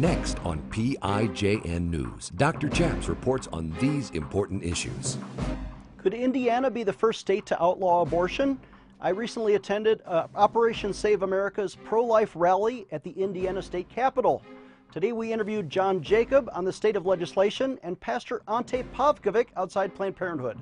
Next on PIJN News, Dr. Chaps reports on these important issues. Could Indiana be the first state to outlaw abortion? I recently attended uh, Operation Save America's pro life rally at the Indiana State Capitol. Today we interviewed John Jacob on the state of legislation and Pastor Ante Pavkovic outside Planned Parenthood.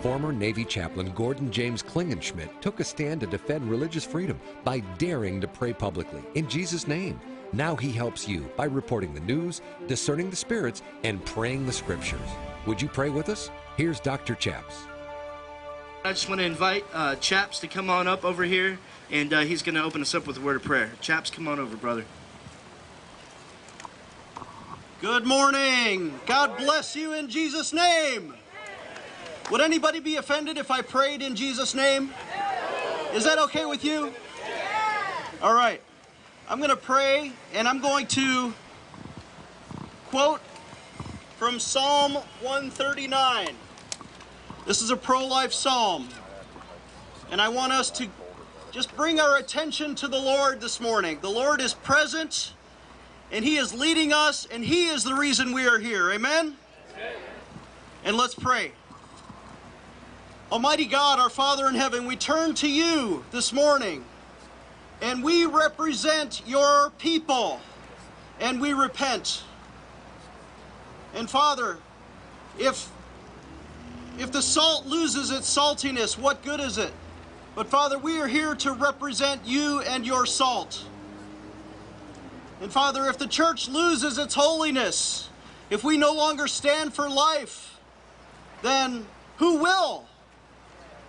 Former Navy chaplain Gordon James Klingenschmitt took a stand to defend religious freedom by daring to pray publicly in Jesus' name. Now he helps you by reporting the news, discerning the spirits, and praying the scriptures. Would you pray with us? Here's Dr. Chaps. I just want to invite uh, Chaps to come on up over here, and uh, he's going to open us up with a word of prayer. Chaps, come on over, brother. Good morning. God bless you in Jesus' name. Would anybody be offended if I prayed in Jesus' name? Is that okay with you? All right. I'm going to pray, and I'm going to quote from Psalm 139. This is a pro life psalm. And I want us to just bring our attention to the Lord this morning. The Lord is present, and He is leading us, and He is the reason we are here. Amen? And let's pray. Almighty God, our Father in heaven, we turn to you this morning, and we represent your people, and we repent. And Father, if if the salt loses its saltiness, what good is it? But Father, we are here to represent you and your salt. And Father, if the church loses its holiness, if we no longer stand for life, then who will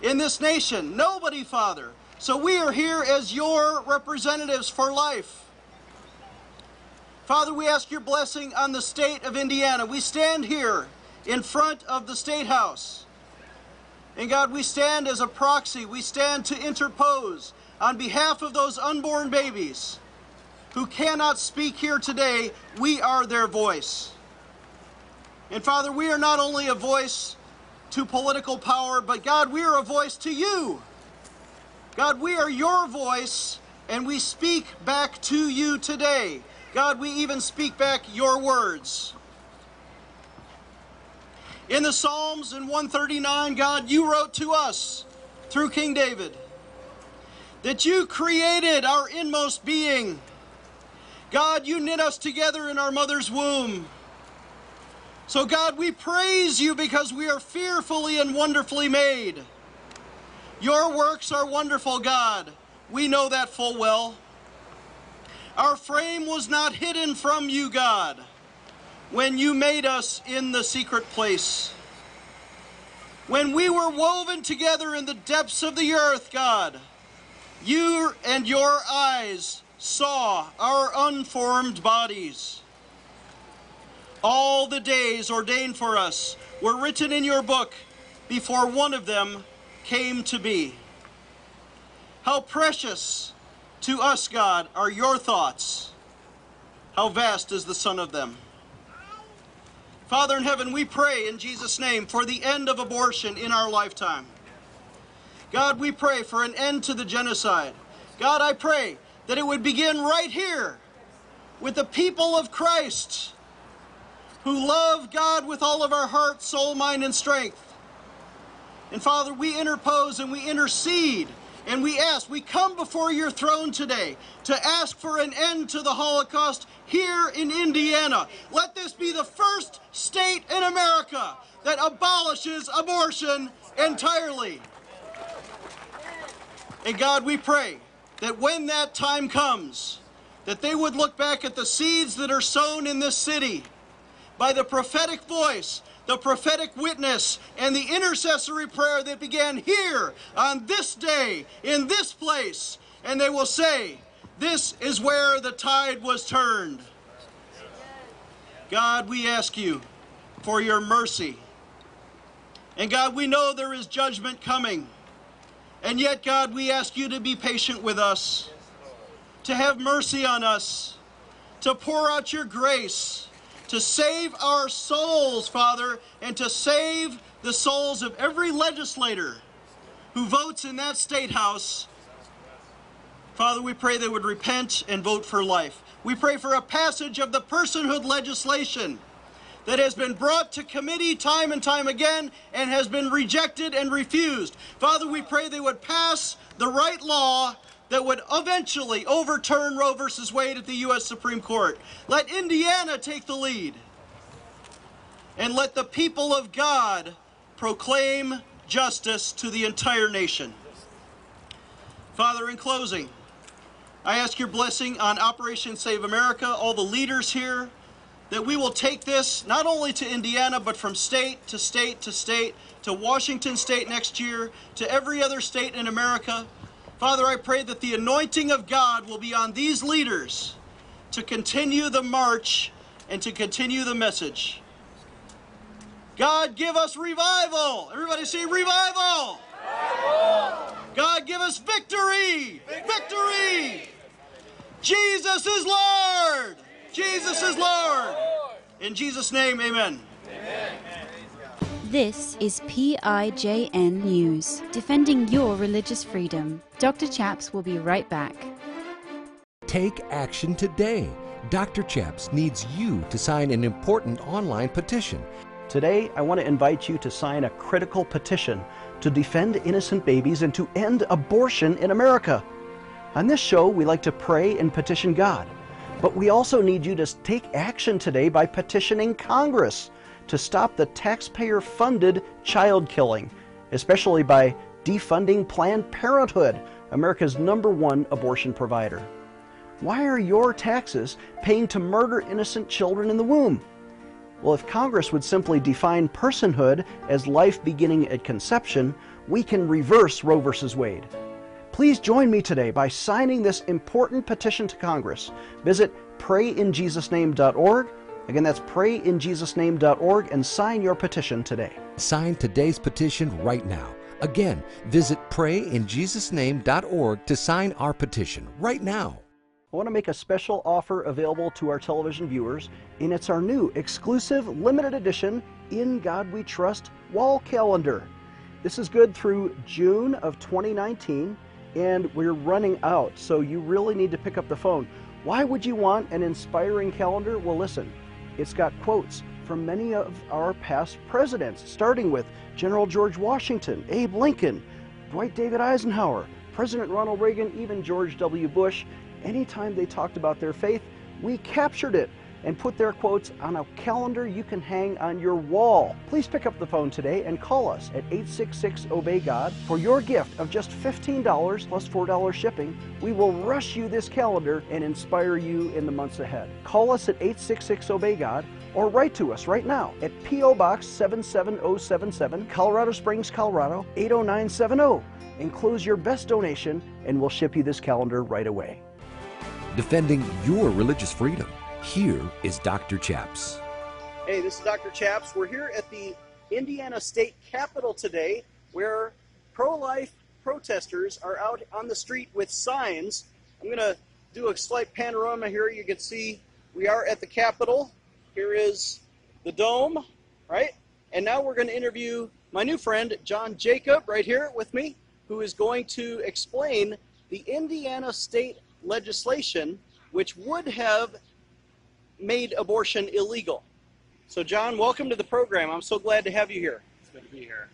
in this nation? Nobody, Father. So we are here as your representatives for life. Father, we ask your blessing on the state of Indiana. We stand here in front of the State House. And God, we stand as a proxy, we stand to interpose on behalf of those unborn babies who cannot speak here today. We are their voice. And Father, we are not only a voice to political power, but God, we are a voice to you. God, we are your voice, and we speak back to you today. God, we even speak back your words. In the Psalms in 139, God, you wrote to us through King David that you created our inmost being. God, you knit us together in our mother's womb. So, God, we praise you because we are fearfully and wonderfully made. Your works are wonderful, God. We know that full well. Our frame was not hidden from you, God when you made us in the secret place. When we were woven together in the depths of the earth, God, you and your eyes saw our unformed bodies. All the days ordained for us were written in your book before one of them came to be. How precious to us, God, are your thoughts. How vast is the sum of them. Father in heaven, we pray in Jesus' name for the end of abortion in our lifetime. God, we pray for an end to the genocide. God, I pray that it would begin right here with the people of Christ who love God with all of our heart, soul, mind, and strength. And Father, we interpose and we intercede and we ask, we come before your throne today to ask for an end to the Holocaust here in Indiana. Let this be the first state in America that abolishes abortion entirely. And God, we pray that when that time comes, that they would look back at the seeds that are sown in this city by the prophetic voice the prophetic witness and the intercessory prayer that began here on this day, in this place. And they will say, This is where the tide was turned. God, we ask you for your mercy. And God, we know there is judgment coming. And yet, God, we ask you to be patient with us, to have mercy on us, to pour out your grace to save our souls, Father, and to save the souls of every legislator who votes in that state house Father, we pray they would repent and vote for life. We pray for a passage of the personhood legislation that has been brought to committee time and time again and has been rejected and refused. Father, we pray they would pass the right law that would eventually overturn Roe versus Wade at the U.S. Supreme Court. Let Indiana take the lead. And let the people of God proclaim justice to the entire nation. Father, in closing, I ask your blessing on Operation Save America, all the leaders here, that we will take this not only to Indiana, but from state to state to state, to Washington state next year, to every other state in America. Father, I pray that the anointing of God will be on these leaders to continue the march and to continue the message. God, give us revival. Everybody say revival. God, give us victory. Victory. Jesus is Lord. Jesus is Lord. In Jesus' name, amen. This is PIJN News, defending your religious freedom. Dr. Chaps will be right back. Take action today. Dr. Chaps needs you to sign an important online petition. Today, I want to invite you to sign a critical petition to defend innocent babies and to end abortion in America. On this show, we like to pray and petition God. But we also need you to take action today by petitioning Congress to stop the taxpayer funded child killing, especially by defunding Planned Parenthood, America's number one abortion provider. Why are your taxes paying to murder innocent children in the womb? Well, if Congress would simply define personhood as life beginning at conception, we can reverse Roe v. Wade. Please join me today by signing this important petition to Congress. Visit prayinjesusname.org. Again, that's prayinjesusname.org and sign your petition today. Sign today's petition right now. Again, visit prayinjesusname.org to sign our petition right now. I want to make a special offer available to our television viewers, and it's our new exclusive limited edition In God We Trust wall calendar. This is good through June of 2019, and we're running out, so you really need to pick up the phone. Why would you want an inspiring calendar? Well, listen, it's got quotes from many of our past presidents, starting with General George Washington, Abe Lincoln, Dwight David Eisenhower, President Ronald Reagan, even George W. Bush. Anytime they talked about their faith, we captured it and put their quotes on a calendar you can hang on your wall. Please pick up the phone today and call us at 866 Obey God for your gift of just $15 plus $4 shipping. We will rush you this calendar and inspire you in the months ahead. Call us at 866 Obey God or write to us right now at P.O. Box 77077, Colorado Springs, Colorado 80970. Enclose your best donation and we'll ship you this calendar right away. Defending your religious freedom. Here is Dr. Chaps. Hey, this is Dr. Chaps. We're here at the Indiana State Capitol today where pro life protesters are out on the street with signs. I'm going to do a slight panorama here. You can see we are at the Capitol. Here is the dome, right? And now we're going to interview my new friend, John Jacob, right here with me, who is going to explain the Indiana state legislation which would have made abortion illegal. So, John, welcome to the program. I'm so glad to have you here. It's good to be here.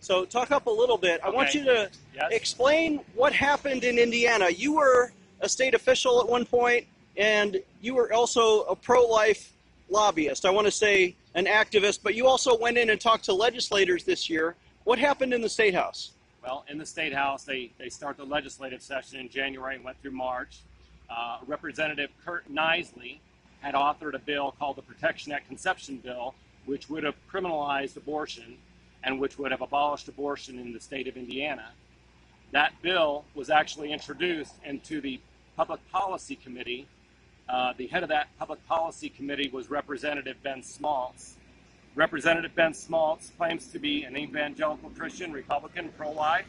So, talk up a little bit. I want you to Yes. explain what happened in Indiana. You were a state official at one point, and you were also a pro life lobbyist. I want to say an activist, but you also went in and talked to legislators this year. What happened in the State House? Well, in the State House, they, they start the legislative session in January and went through March. Uh, Representative Curt Nisly had authored a bill called the Protection at Conception Bill, which would have criminalized abortion and which would have abolished abortion in the state of Indiana. That bill was actually introduced into the Public Policy Committee. Uh, the head of that Public Policy Committee was Representative Ben Smaltz. Representative Ben Smaltz claims to be an evangelical Christian, Republican, pro life,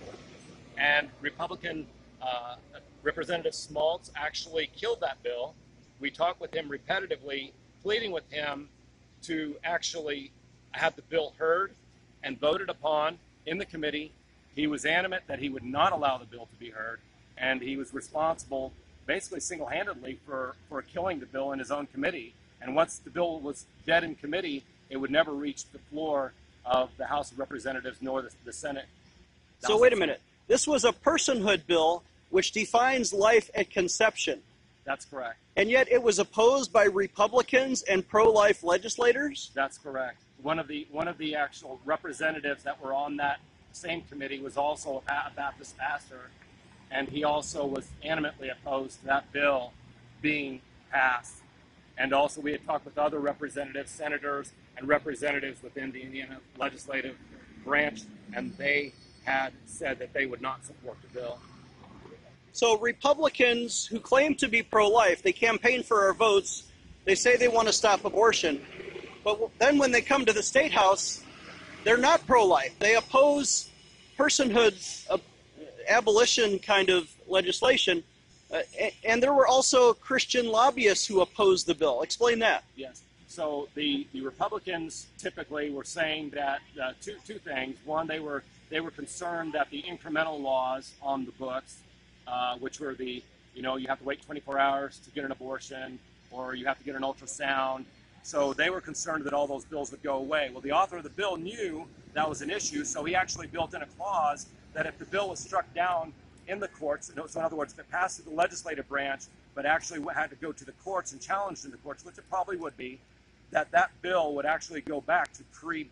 and Republican uh, Representative Smaltz actually killed that bill. We talked with him repetitively, pleading with him to actually have the bill heard and voted upon in the committee. He was animate that he would not allow the bill to be heard. and he was responsible basically single-handedly for, for killing the bill in his own committee. And once the bill was dead in committee, it would never reach the floor of the House of Representatives nor the, the Senate. So wait a minute. This was a personhood bill which defines life at conception, That's correct. and yet it was opposed by Republicans and pro-life legislators. That's correct. One of the one of the actual representatives that were on that same committee was also a a Baptist pastor, and he also was animately opposed to that bill being passed. And also, we had talked with other representatives, senators, and representatives within the Indiana legislative branch, and they had said that they would not support the bill. So Republicans who claim to be pro-life, they campaign for our votes. They say they want to stop abortion, but then when they come to the state house, they're not pro-life. They oppose personhood uh, abolition kind of legislation, uh, and there were also Christian lobbyists who opposed the bill. Explain that. Yes. So the, the Republicans typically were saying that uh, two, two things. One, they were they were concerned that the incremental laws on the books, uh, which were the you know you have to wait 24 hours to get an abortion or you have to get an ultrasound. So they were concerned that all those bills would go away. Well, the author of the bill knew that was an issue, so he actually built in a clause that if the bill was struck down in the courts, so in other words, if it passed through the legislative branch, but actually had to go to the courts and challenged in the courts, which it probably would be, that that bill would actually go back to pre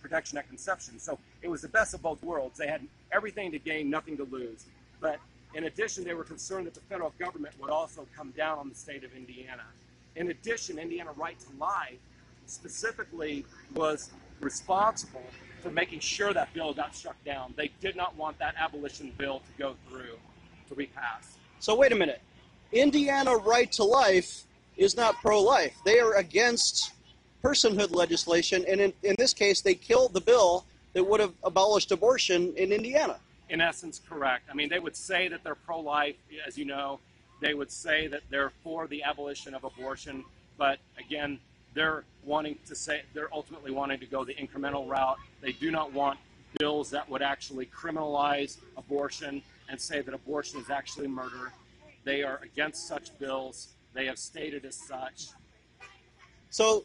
protection at conception. So it was the best of both worlds. They had everything to gain, nothing to lose. But in addition, they were concerned that the federal government would also come down on the state of Indiana. In addition, Indiana Right to Life specifically was responsible for making sure that bill got struck down. They did not want that abolition bill to go through, to be passed. So wait a minute. Indiana right to life is not pro-life. They are against personhood legislation, and in, in this case, they killed the bill that would have abolished abortion in Indiana. In essence correct. I mean, they would say that they're pro life, as you know. They would say that they're for the abolition of abortion, but again, they're wanting to say, they're ultimately wanting to go the incremental route. They do not want bills that would actually criminalize abortion and say that abortion is actually murder. They are against such bills. They have stated as such. So,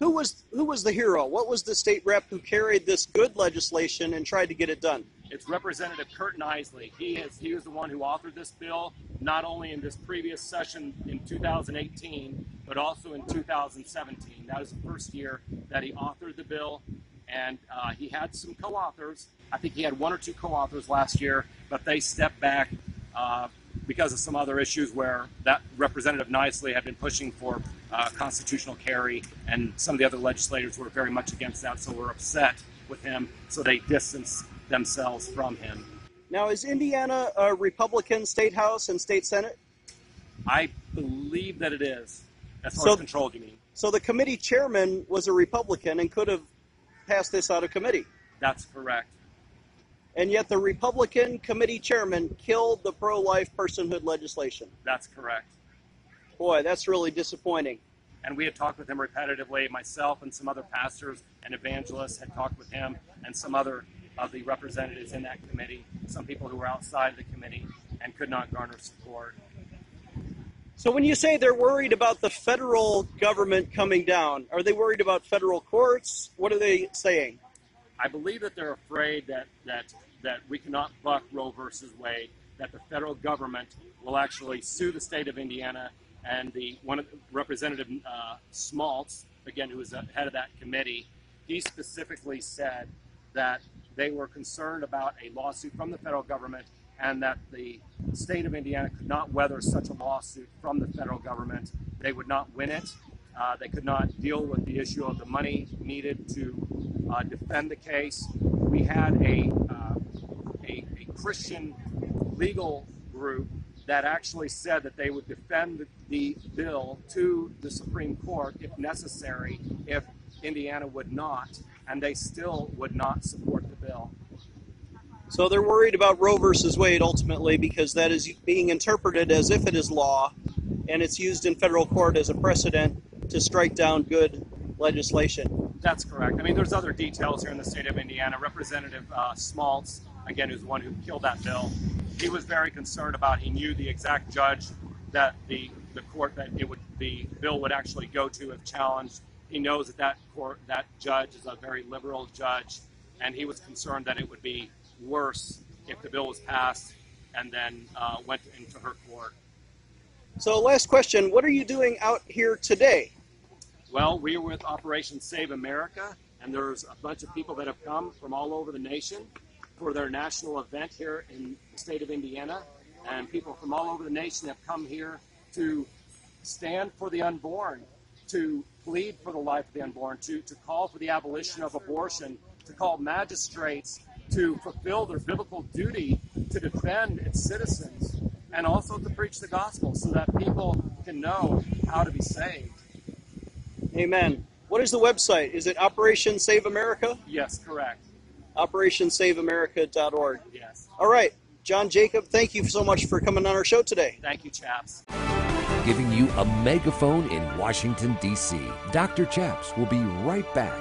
who was who was the hero? What was the state rep who carried this good legislation and tried to get it done? It's Representative Curt Nisly. He is he was the one who authored this bill, not only in this previous session in 2018, but also in 2017. That was the first year that he authored the bill, and uh, he had some co-authors. I think he had one or two co-authors last year, but they stepped back uh, because of some other issues where that Representative Nisly had been pushing for uh, constitutional carry, and some of the other legislators were very much against that, so were upset with him, so they distanced themselves from him. Now, is Indiana a Republican state house and state senate? I believe that it is. As far So- as controlled, you mean? So the committee chairman was a Republican and could have passed this out of committee. That's correct. And yet the Republican committee chairman killed the pro-life personhood legislation. That's correct. Boy, that's really disappointing. And we had talked with him repetitively. Myself and some other pastors and evangelists had talked with him and some other of the representatives in that committee, some people who were outside the committee and could not garner support. So when you say they're worried about the federal government coming down, are they worried about federal courts? What are they saying? I believe that they're afraid that that that we cannot buck Roe versus Wade. That the federal government will actually sue the state of Indiana, and the one of Representative uh, Smaltz, again, who was the head of that committee, he specifically said that they were concerned about a lawsuit from the federal government, and that the state of Indiana could not weather such a lawsuit from the federal government. They would not win it. Uh, they could not deal with the issue of the money needed to uh, defend the case. We had a, uh, a, a Christian legal group that actually said that they would defend the bill to the Supreme Court if necessary, if Indiana would not, and they still would not support. So they're worried about Roe versus Wade ultimately because that is being interpreted as if it is law and it's used in federal court as a precedent to strike down good legislation. That's correct. I mean, there's other details here in the state of Indiana. Representative uh, Smaltz, again, who's the one who killed that bill, he was very concerned about. He knew the exact judge that the the court that it would the bill would actually go to if challenged. He knows that that court that judge is a very liberal judge, and he was concerned that it would be worse if the bill was passed and then uh, went into her court. So, last question What are you doing out here today? Well, we are with Operation Save America, and there's a bunch of people that have come from all over the nation for their national event here in the state of Indiana. And people from all over the nation have come here to stand for the unborn, to plead for the life of the unborn, to, to call for the abolition of abortion, to call magistrates to fulfill their biblical duty to defend its citizens, and also to preach the gospel so that people can know how to be saved. Amen. What is the website? Is it Operation Save America? Yes, correct. OperationSaveAmerica.org. Yes. All right. John Jacob, thank you so much for coming on our show today. Thank you, chaps. Giving you a megaphone in Washington, D.C. Dr. Chaps will be right back.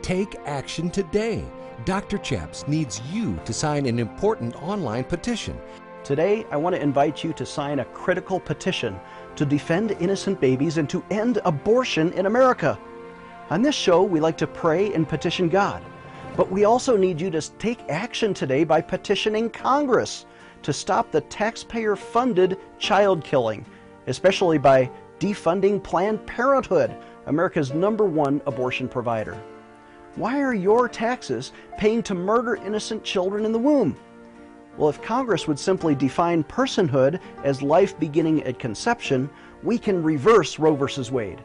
Take action today. Dr. Chaps needs you to sign an important online petition. Today, I want to invite you to sign a critical petition to defend innocent babies and to end abortion in America. On this show, we like to pray and petition God, but we also need you to take action today by petitioning Congress to stop the taxpayer funded child killing, especially by defunding Planned Parenthood, America's number one abortion provider. Why are your taxes paying to murder innocent children in the womb? Well, if Congress would simply define personhood as life beginning at conception, we can reverse Roe v. Wade.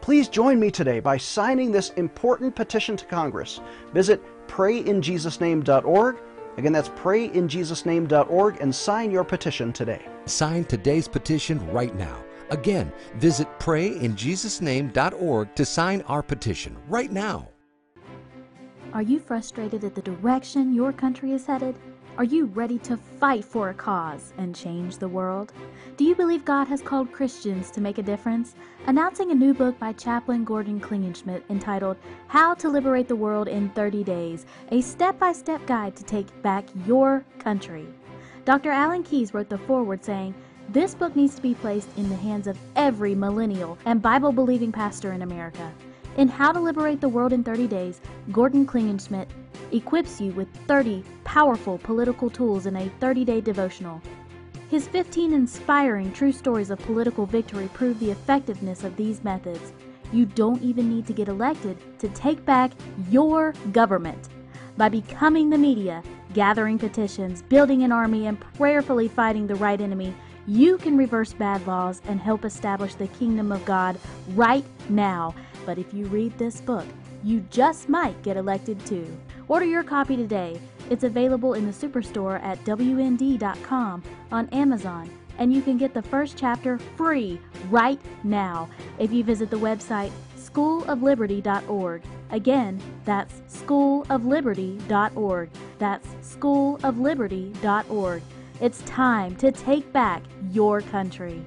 Please join me today by signing this important petition to Congress. Visit prayinjesusname.org. Again, that's prayinjesusname.org and sign your petition today. Sign today's petition right now. Again, visit prayinjesusname.org to sign our petition right now. Are you frustrated at the direction your country is headed? Are you ready to fight for a cause and change the world? Do you believe God has called Christians to make a difference? Announcing a new book by Chaplain Gordon Klingenschmitt entitled How to Liberate the World in 30 Days, a step by step guide to take back your country. Dr. Alan Keyes wrote the foreword saying, This book needs to be placed in the hands of every millennial and Bible believing pastor in America. In How to Liberate the World in 30 Days, Gordon Klingenschmitt equips you with 30 powerful political tools in a 30 day devotional. His 15 inspiring true stories of political victory prove the effectiveness of these methods. You don't even need to get elected to take back your government. By becoming the media, gathering petitions, building an army, and prayerfully fighting the right enemy, you can reverse bad laws and help establish the kingdom of God right now. But if you read this book, you just might get elected too. Order your copy today. It's available in the Superstore at WND.com, on Amazon, and you can get the first chapter free right now if you visit the website schoolofliberty.org. Again, that's schoolofliberty.org. That's schoolofliberty.org. It's time to take back your country.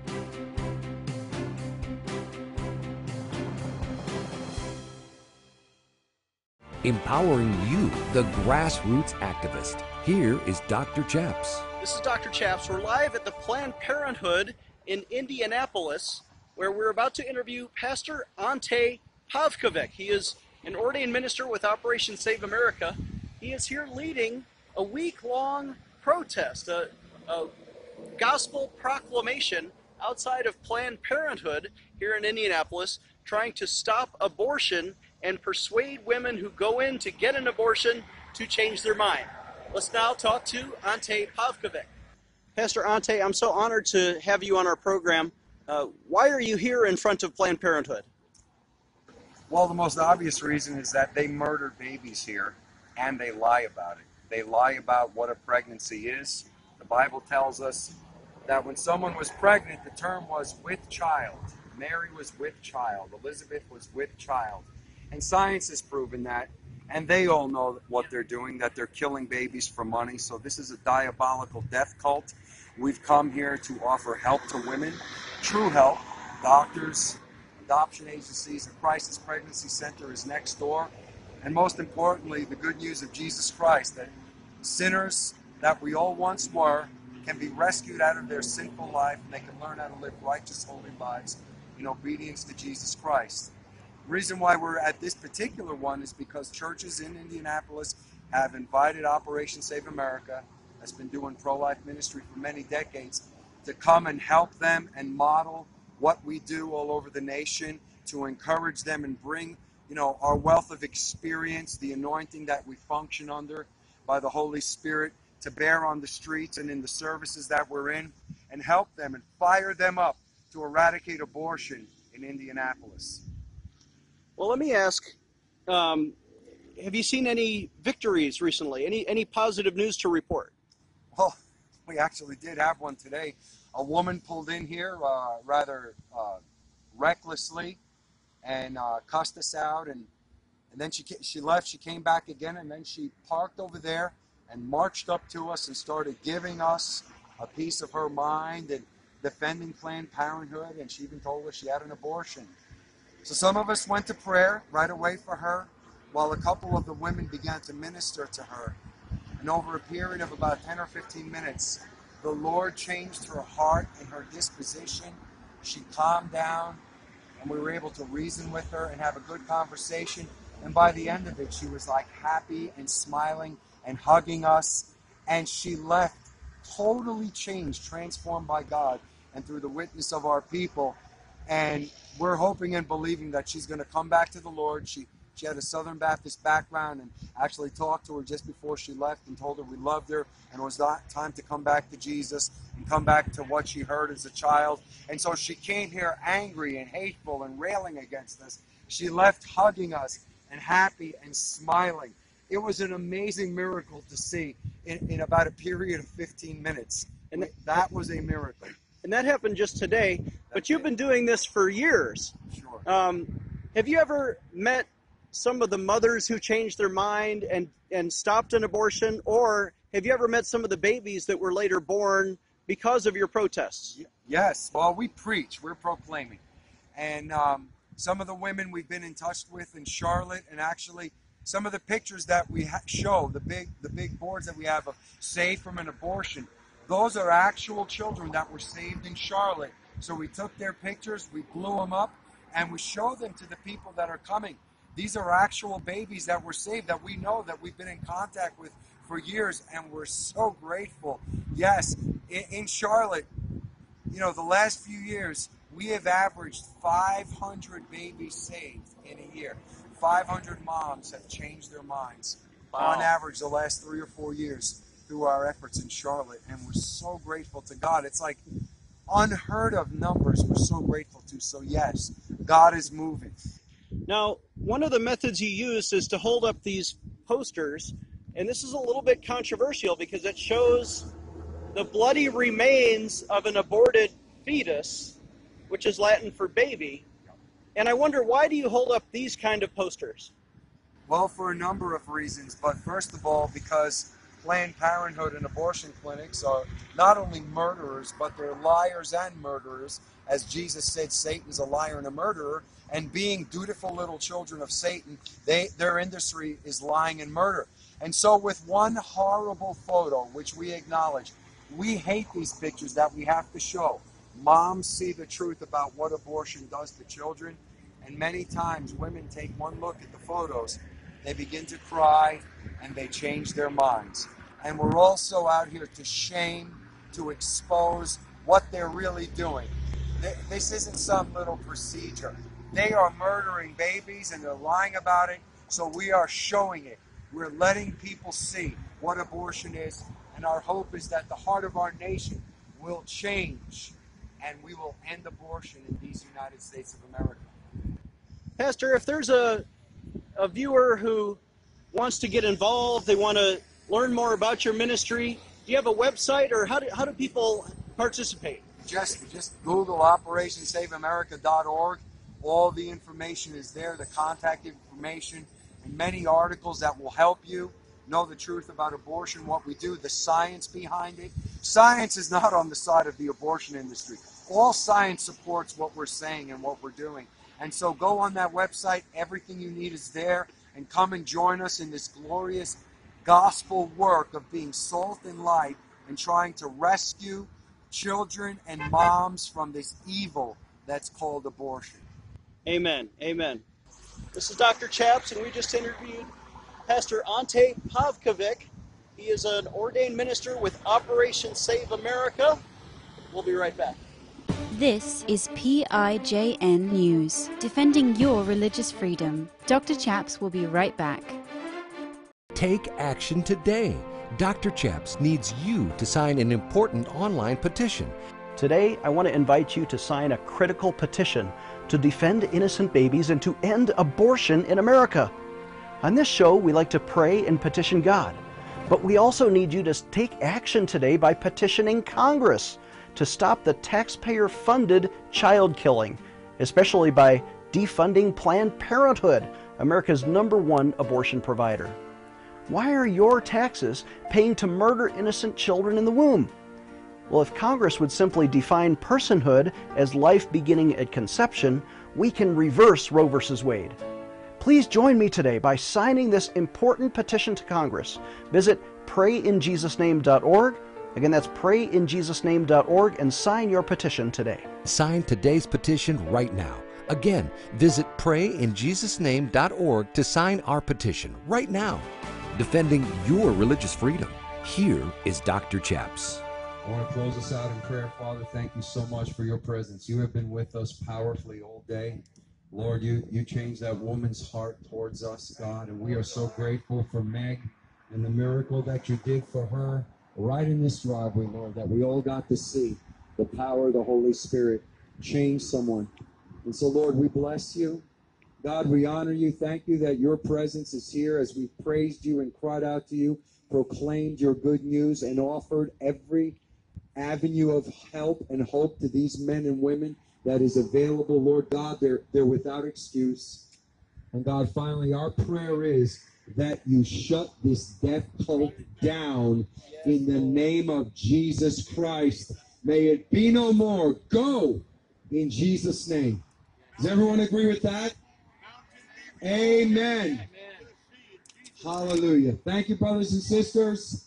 Empowering you, the grassroots activist. Here is Dr. Chaps. This is Dr. Chaps. We're live at the Planned Parenthood in Indianapolis, where we're about to interview Pastor Ante Pavkovic. He is an ordained minister with Operation Save America. He is here leading a week long protest, a, a gospel proclamation outside of Planned Parenthood here in Indianapolis, trying to stop abortion and persuade women who go in to get an abortion to change their mind. Let's now talk to Ante Pavkovic. Pastor Ante, I'm so honored to have you on our program. Uh, why are you here in front of Planned Parenthood? Well, the most obvious reason is that they murder babies here and they lie about it. They lie about what a pregnancy is. The Bible tells us that when someone was pregnant, the term was with child. Mary was with child. Elizabeth was with child. And science has proven that. And they all know what they're doing, that they're killing babies for money. So this is a diabolical death cult. We've come here to offer help to women, true help. Doctors, adoption agencies, a crisis pregnancy center is next door. And most importantly, the good news of Jesus Christ that sinners that we all once were can be rescued out of their sinful life and they can learn how to live righteous, holy lives in obedience to Jesus Christ. Reason why we're at this particular one is because churches in Indianapolis have invited Operation Save America, that's been doing pro life ministry for many decades, to come and help them and model what we do all over the nation to encourage them and bring you know our wealth of experience the anointing that we function under by the holy spirit to bear on the streets and in the services that we're in and help them and fire them up to eradicate abortion in indianapolis Well, let me ask um, have you seen any victories recently? Any, any positive news to report? well we actually did have one today a woman pulled in here uh, rather uh, recklessly and uh, cussed us out and and then she she left she came back again and then she parked over there and marched up to us and started giving us a piece of her mind and defending planned parenthood and she even told us she had an abortion so some of us went to prayer right away for her while a couple of the women began to minister to her and over a period of about 10 or 15 minutes the lord changed her heart and her disposition she calmed down and we were able to reason with her and have a good conversation. And by the end of it, she was like happy and smiling and hugging us. And she left totally changed, transformed by God and through the witness of our people. And we're hoping and believing that she's going to come back to the Lord. She she had a Southern Baptist background and actually talked to her just before she left and told her we loved her and it was not time to come back to Jesus and come back to what she heard as a child. And so she came here angry and hateful and railing against us. She left hugging us and happy and smiling. It was an amazing miracle to see in, in about a period of 15 minutes. And that was a miracle. And that happened just today, but you've been doing this for years. Sure. Um, have you ever met some of the mothers who changed their mind and, and stopped an abortion? Or have you ever met some of the babies that were later born because of your protests? Yes. Well, we preach. We're proclaiming, and um, some of the women we've been in touch with in Charlotte, and actually some of the pictures that we ha- show, the big the big boards that we have of saved from an abortion, those are actual children that were saved in Charlotte. So we took their pictures, we blew them up, and we show them to the people that are coming. These are actual babies that were saved that we know that we've been in contact with for years, and we're so grateful. Yes, in, Charlotte, you know, the last few years, we have averaged 500 babies saved in a year. 500 moms have changed their minds on average the last three or four years through our efforts in Charlotte. And we're so grateful to God. It's like unheard of numbers we're so grateful to. So, yes, God is moving. Now, one of the methods you used is to hold up these posters, and this is a little bit controversial because it shows the bloody remains of an aborted fetus, which is Latin for baby. And I wonder why do you hold up these kind of posters? Well, for a number of reasons, but first of all, because Planned Parenthood and abortion clinics are not only murderers, but they're liars and murderers. As Jesus said, Satan's a liar and a murderer. And being dutiful little children of Satan, they, their industry is lying and murder. And so, with one horrible photo, which we acknowledge, we hate these pictures that we have to show. Moms see the truth about what abortion does to children, and many times women take one look at the photos, they begin to cry, and they change their minds. And we're also out here to shame, to expose what they're really doing. This isn't some little procedure. They are murdering babies and they're lying about it, so we are showing it. We're letting people see what abortion is, and our hope is that the heart of our nation will change and we will end abortion in these United States of America. Pastor, if there's a, a viewer who wants to get involved, they want to learn more about your ministry, do you have a website or how do, how do people participate? Just just Google OperationSaveAmerica.org. All the information is there, the contact information, and many articles that will help you know the truth about abortion, what we do, the science behind it. Science is not on the side of the abortion industry. All science supports what we're saying and what we're doing. And so go on that website, everything you need is there, and come and join us in this glorious gospel work of being salt and light and trying to rescue children and moms from this evil that's called abortion. Amen. Amen. This is Dr. Chaps, and we just interviewed Pastor Ante Pavkovic. He is an ordained minister with Operation Save America. We'll be right back. This is PIJN News, defending your religious freedom. Dr. Chaps will be right back. Take action today. Dr. Chaps needs you to sign an important online petition. Today, I want to invite you to sign a critical petition to defend innocent babies and to end abortion in America. On this show, we like to pray and petition God, but we also need you to take action today by petitioning Congress to stop the taxpayer funded child killing, especially by defunding Planned Parenthood, America's number one abortion provider. Why are your taxes paying to murder innocent children in the womb? Well, if Congress would simply define personhood as life beginning at conception, we can reverse Roe v. Wade. Please join me today by signing this important petition to Congress. Visit prayinjesusname.org. Again, that's prayinjesusname.org and sign your petition today. Sign today's petition right now. Again, visit prayinjesusname.org to sign our petition right now. Defending your religious freedom. Here is Dr. Chaps. I want to close us out in prayer. Father, thank you so much for your presence. You have been with us powerfully all day. Lord, you, you changed that woman's heart towards us, God, and we are so grateful for Meg and the miracle that you did for her right in this driveway, Lord, that we all got to see the power of the Holy Spirit change someone. And so, Lord, we bless you. God, we honor you. Thank you that your presence is here as we praised you and cried out to you, proclaimed your good news, and offered every avenue of help and hope to these men and women that is available. Lord God, they're, they're without excuse. And God, finally, our prayer is that you shut this death cult down in the name of Jesus Christ. May it be no more. Go in Jesus' name. Does everyone agree with that? Amen. Hallelujah. Thank you, brothers and sisters.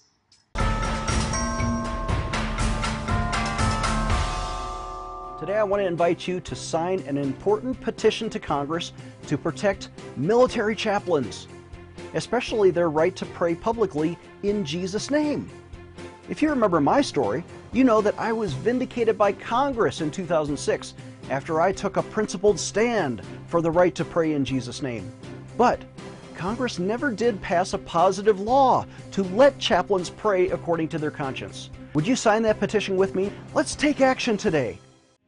Today, I want to invite you to sign an important petition to Congress to protect military chaplains, especially their right to pray publicly in Jesus' name. If you remember my story, you know that I was vindicated by Congress in 2006 after I took a principled stand for the right to pray in Jesus' name. But Congress never did pass a positive law to let chaplains pray according to their conscience. Would you sign that petition with me? Let's take action today.